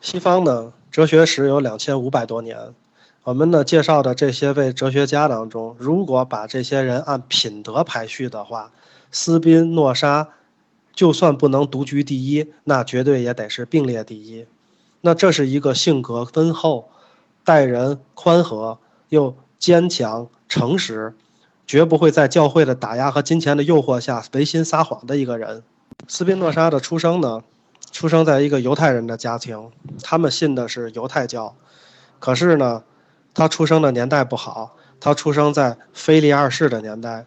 西方呢，哲学史有两千五百多年。我们呢介绍的这些位哲学家当中，如果把这些人按品德排序的话，斯宾诺莎就算不能独居第一，那绝对也得是并列第一。那这是一个性格温厚、待人宽和又坚强诚实，绝不会在教会的打压和金钱的诱惑下违心撒谎的一个人。斯宾诺莎的出生呢？出生在一个犹太人的家庭，他们信的是犹太教。可是呢，他出生的年代不好，他出生在腓力二世的年代。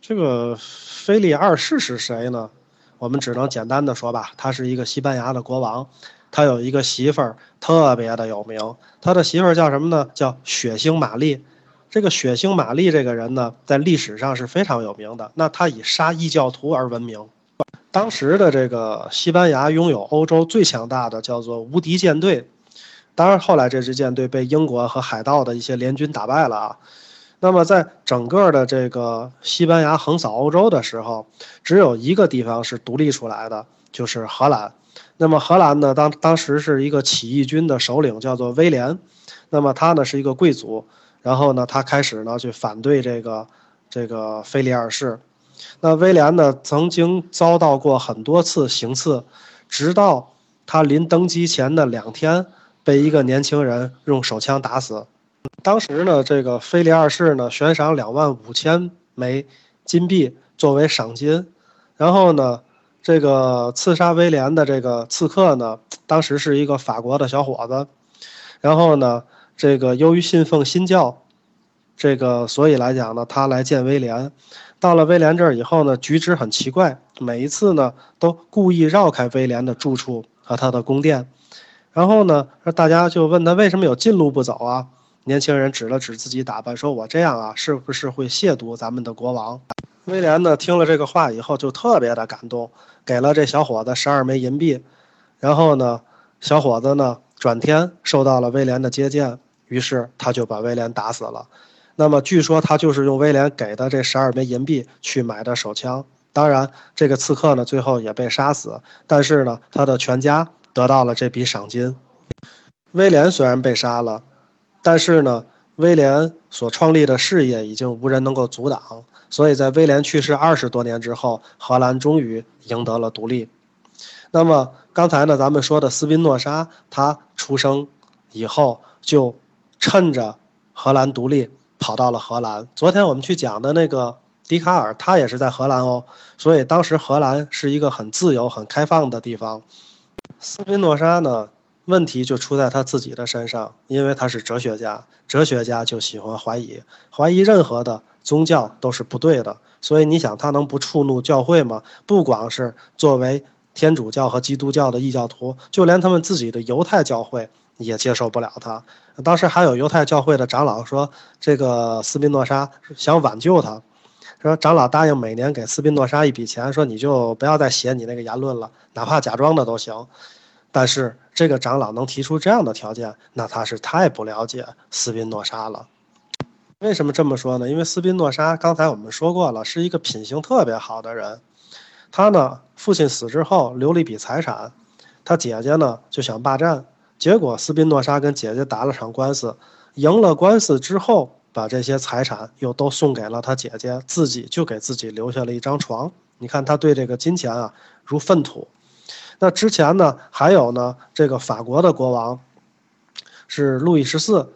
这个腓力二世是谁呢？我们只能简单的说吧，他是一个西班牙的国王，他有一个媳妇儿特别的有名，他的媳妇儿叫什么呢？叫血腥玛丽。这个血腥玛丽这个人呢，在历史上是非常有名的。那他以杀异教徒而闻名。当时的这个西班牙拥有欧洲最强大的叫做无敌舰队，当然后来这支舰队被英国和海盗的一些联军打败了啊。那么在整个的这个西班牙横扫欧洲的时候，只有一个地方是独立出来的，就是荷兰。那么荷兰呢，当当时是一个起义军的首领叫做威廉，那么他呢是一个贵族，然后呢他开始呢去反对这个这个腓力二世。那威廉呢，曾经遭到过很多次行刺，直到他临登基前的两天，被一个年轻人用手枪打死。当时呢，这个菲利二世呢，悬赏两万五千枚金币作为赏金。然后呢，这个刺杀威廉的这个刺客呢，当时是一个法国的小伙子。然后呢，这个由于信奉新教，这个所以来讲呢，他来见威廉。到了威廉这儿以后呢，举止很奇怪，每一次呢都故意绕开威廉的住处和他的宫殿，然后呢，大家就问他为什么有近路不走啊？年轻人指了指自己打扮，说我这样啊，是不是会亵渎咱们的国王？威廉呢听了这个话以后就特别的感动，给了这小伙子十二枚银币，然后呢，小伙子呢转天受到了威廉的接见，于是他就把威廉打死了。那么据说他就是用威廉给的这十二枚银币去买的手枪。当然，这个刺客呢最后也被杀死，但是呢他的全家得到了这笔赏金。威廉虽然被杀了，但是呢威廉所创立的事业已经无人能够阻挡。所以在威廉去世二十多年之后，荷兰终于赢得了独立。那么刚才呢咱们说的斯宾诺莎，他出生以后就趁着荷兰独立。跑到了荷兰。昨天我们去讲的那个笛卡尔，他也是在荷兰哦。所以当时荷兰是一个很自由、很开放的地方。斯宾诺莎呢，问题就出在他自己的身上，因为他是哲学家，哲学家就喜欢怀疑，怀疑任何的宗教都是不对的。所以你想，他能不触怒教会吗？不光是作为天主教和基督教的异教徒，就连他们自己的犹太教会。也接受不了他。当时还有犹太教会的长老说：“这个斯宾诺莎想挽救他，说长老答应每年给斯宾诺莎一笔钱，说你就不要再写你那个言论了，哪怕假装的都行。”但是这个长老能提出这样的条件，那他是太不了解斯宾诺莎了。为什么这么说呢？因为斯宾诺莎刚才我们说过了，是一个品行特别好的人。他呢，父亲死之后留了一笔财产，他姐姐呢就想霸占。结果斯宾诺莎跟姐姐打了场官司，赢了官司之后，把这些财产又都送给了他姐姐，自己就给自己留下了一张床。你看他对这个金钱啊如粪土。那之前呢，还有呢，这个法国的国王是路易十四，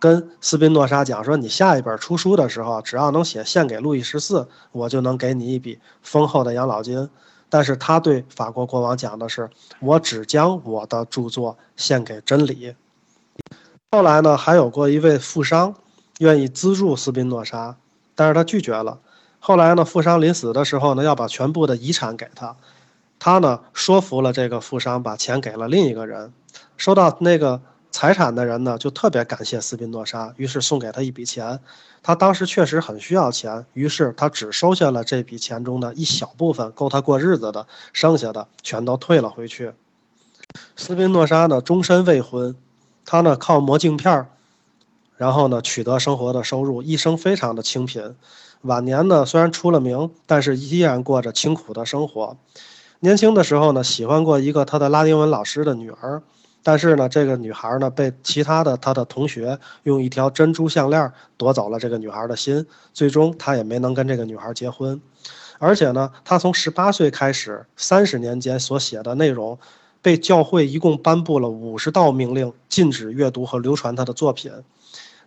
跟斯宾诺莎讲说，你下一本出书的时候，只要能写献给路易十四，我就能给你一笔丰厚的养老金。但是他对法国国王讲的是：“我只将我的著作献给真理。”后来呢，还有过一位富商愿意资助斯宾诺莎，但是他拒绝了。后来呢，富商临死的时候呢，要把全部的遗产给他，他呢说服了这个富商，把钱给了另一个人，收到那个。财产的人呢，就特别感谢斯宾诺莎，于是送给他一笔钱。他当时确实很需要钱，于是他只收下了这笔钱中的一小部分，够他过日子的，剩下的全都退了回去。斯宾诺莎呢，终身未婚，他呢靠磨镜片儿，然后呢取得生活的收入，一生非常的清贫。晚年呢虽然出了名，但是依然过着清苦的生活。年轻的时候呢，喜欢过一个他的拉丁文老师的女儿。但是呢，这个女孩呢被其他的她的同学用一条珍珠项链夺走了这个女孩的心，最终她也没能跟这个女孩结婚。而且呢，她从十八岁开始，三十年间所写的内容，被教会一共颁布了五十道命令，禁止阅读和流传她的作品。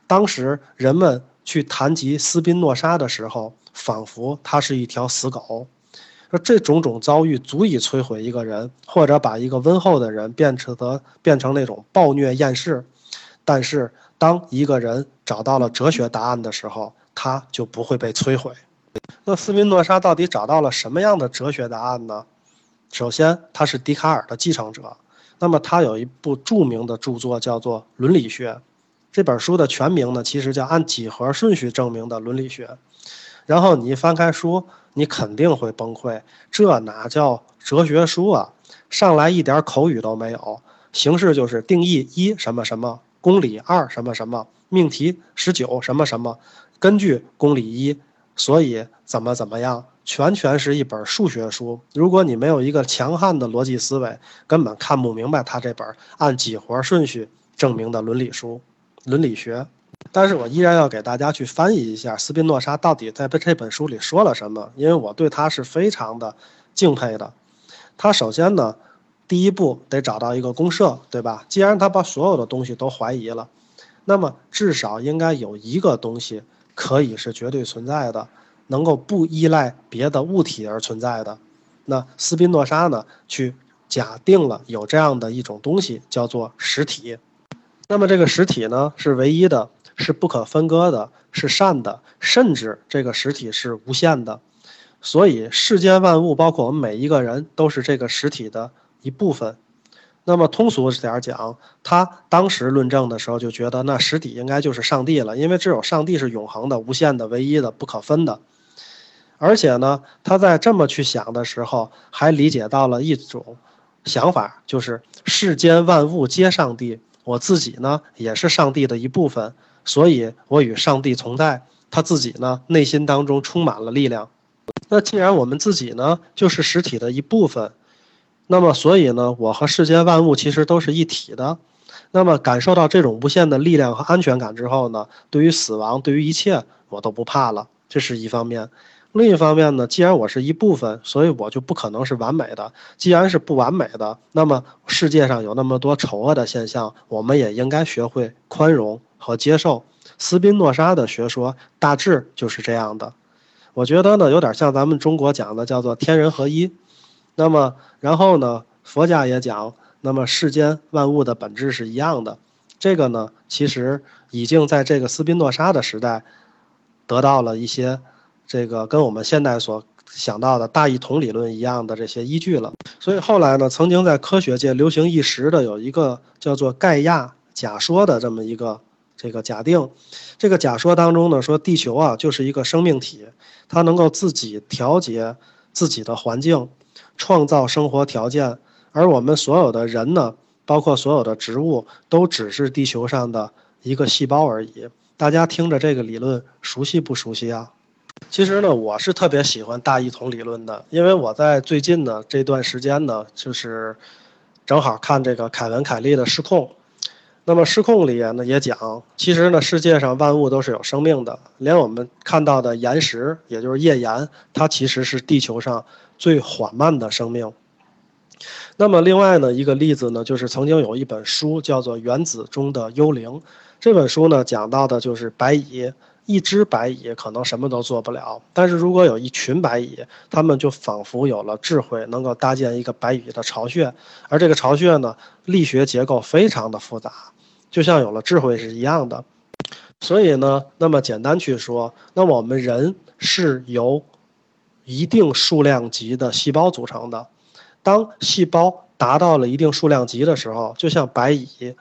当时人们去谈及斯宾诺莎的时候，仿佛他是一条死狗。说这种种遭遇足以摧毁一个人，或者把一个温厚的人变成得变成那种暴虐厌世。但是，当一个人找到了哲学答案的时候，他就不会被摧毁。那斯宾诺莎到底找到了什么样的哲学答案呢？首先，他是笛卡尔的继承者。那么，他有一部著名的著作叫做《伦理学》。这本书的全名呢，其实叫《按几何顺序证明的伦理学》。然后你一翻开书。你肯定会崩溃，这哪叫哲学书啊？上来一点口语都没有，形式就是定义一什么什么，公理二什么什么，命题十九什么什么，根据公理一，所以怎么怎么样，全全是一本数学书。如果你没有一个强悍的逻辑思维，根本看不明白他这本按几何顺序证明的伦理书，伦理学。但是我依然要给大家去翻译一下斯宾诺莎到底在这本书里说了什么，因为我对他是非常的敬佩的。他首先呢，第一步得找到一个公社，对吧？既然他把所有的东西都怀疑了，那么至少应该有一个东西可以是绝对存在的，能够不依赖别的物体而存在的。那斯宾诺莎呢，去假定了有这样的一种东西，叫做实体。那么这个实体呢，是唯一的。是不可分割的，是善的，甚至这个实体是无限的，所以世间万物，包括我们每一个人，都是这个实体的一部分。那么通俗点讲，他当时论证的时候就觉得，那实体应该就是上帝了，因为只有上帝是永恒的、无限的、唯一的、不可分的。而且呢，他在这么去想的时候，还理解到了一种想法，就是世间万物皆上帝，我自己呢也是上帝的一部分。所以，我与上帝同在。他自己呢，内心当中充满了力量。那既然我们自己呢，就是实体的一部分，那么，所以呢，我和世间万物其实都是一体的。那么，感受到这种无限的力量和安全感之后呢，对于死亡，对于一切，我都不怕了。这是一方面。另一方面呢，既然我是一部分，所以我就不可能是完美的。既然是不完美的，那么世界上有那么多丑恶的现象，我们也应该学会宽容。和接受斯宾诺莎的学说，大致就是这样的。我觉得呢，有点像咱们中国讲的叫做天人合一。那么，然后呢，佛家也讲，那么世间万物的本质是一样的。这个呢，其实已经在这个斯宾诺莎的时代得到了一些这个跟我们现代所想到的大一统理论一样的这些依据了。所以后来呢，曾经在科学界流行一时的有一个叫做盖亚假说的这么一个。这个假定，这个假说当中呢，说地球啊就是一个生命体，它能够自己调节自己的环境，创造生活条件，而我们所有的人呢，包括所有的植物，都只是地球上的一个细胞而已。大家听着这个理论熟悉不熟悉啊？其实呢，我是特别喜欢大一统理论的，因为我在最近呢这段时间呢，就是正好看这个凯文·凯利的《失控》。那么失控里呢也讲，其实呢世界上万物都是有生命的，连我们看到的岩石，也就是页岩，它其实是地球上最缓慢的生命。那么另外呢一个例子呢，就是曾经有一本书叫做《原子中的幽灵》，这本书呢讲到的就是白蚁。一只白蚁可能什么都做不了，但是如果有一群白蚁，它们就仿佛有了智慧，能够搭建一个白蚁的巢穴，而这个巢穴呢，力学结构非常的复杂，就像有了智慧是一样的。所以呢，那么简单去说，那么我们人是由一定数量级的细胞组成的，当细胞达到了一定数量级的时候，就像白蚁。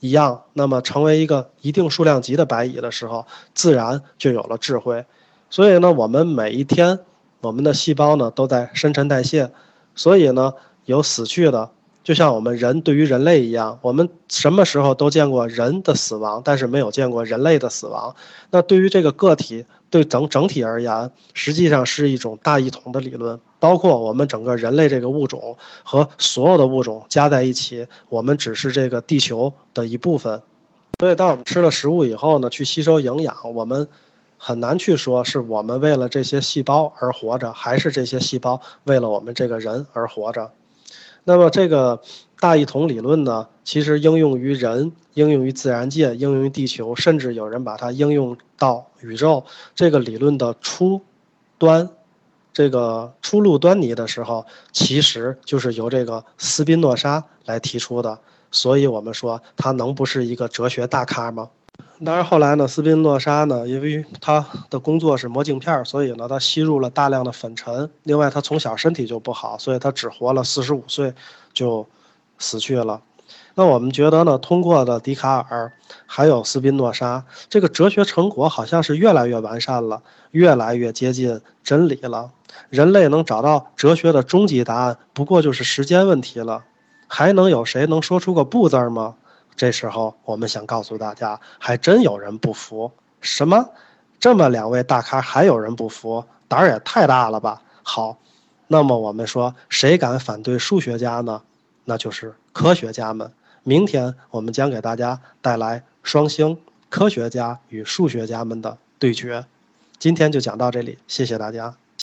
一样，那么成为一个一定数量级的白蚁的时候，自然就有了智慧。所以呢，我们每一天，我们的细胞呢都在新陈代谢，所以呢有死去的，就像我们人对于人类一样，我们什么时候都见过人的死亡，但是没有见过人类的死亡。那对于这个个体对整整体而言，实际上是一种大一统的理论，包括我们整个人类这个物种和所有的物种加在一起，我们只是这个地球的一部分。所以，当我们吃了食物以后呢，去吸收营养，我们很难去说是我们为了这些细胞而活着，还是这些细胞为了我们这个人而活着。那么，这个大一统理论呢，其实应用于人，应用于自然界，应用于地球，甚至有人把它应用到宇宙。这个理论的初端，这个初露端倪的时候，其实就是由这个斯宾诺莎来提出的。所以我们说，他能不是一个哲学大咖吗？当然，后来呢，斯宾诺莎呢，因为他的工作是磨镜片，所以呢，他吸入了大量的粉尘。另外，他从小身体就不好，所以他只活了四十五岁就死去了。那我们觉得呢，通过的笛卡尔还有斯宾诺莎，这个哲学成果好像是越来越完善了，越来越接近真理了。人类能找到哲学的终极答案，不过就是时间问题了。还能有谁能说出个不字吗？这时候我们想告诉大家，还真有人不服。什么？这么两位大咖还有人不服？胆儿也太大了吧！好，那么我们说，谁敢反对数学家呢？那就是科学家们。明天我们将给大家带来双星科学家与数学家们的对决。今天就讲到这里，谢谢大家。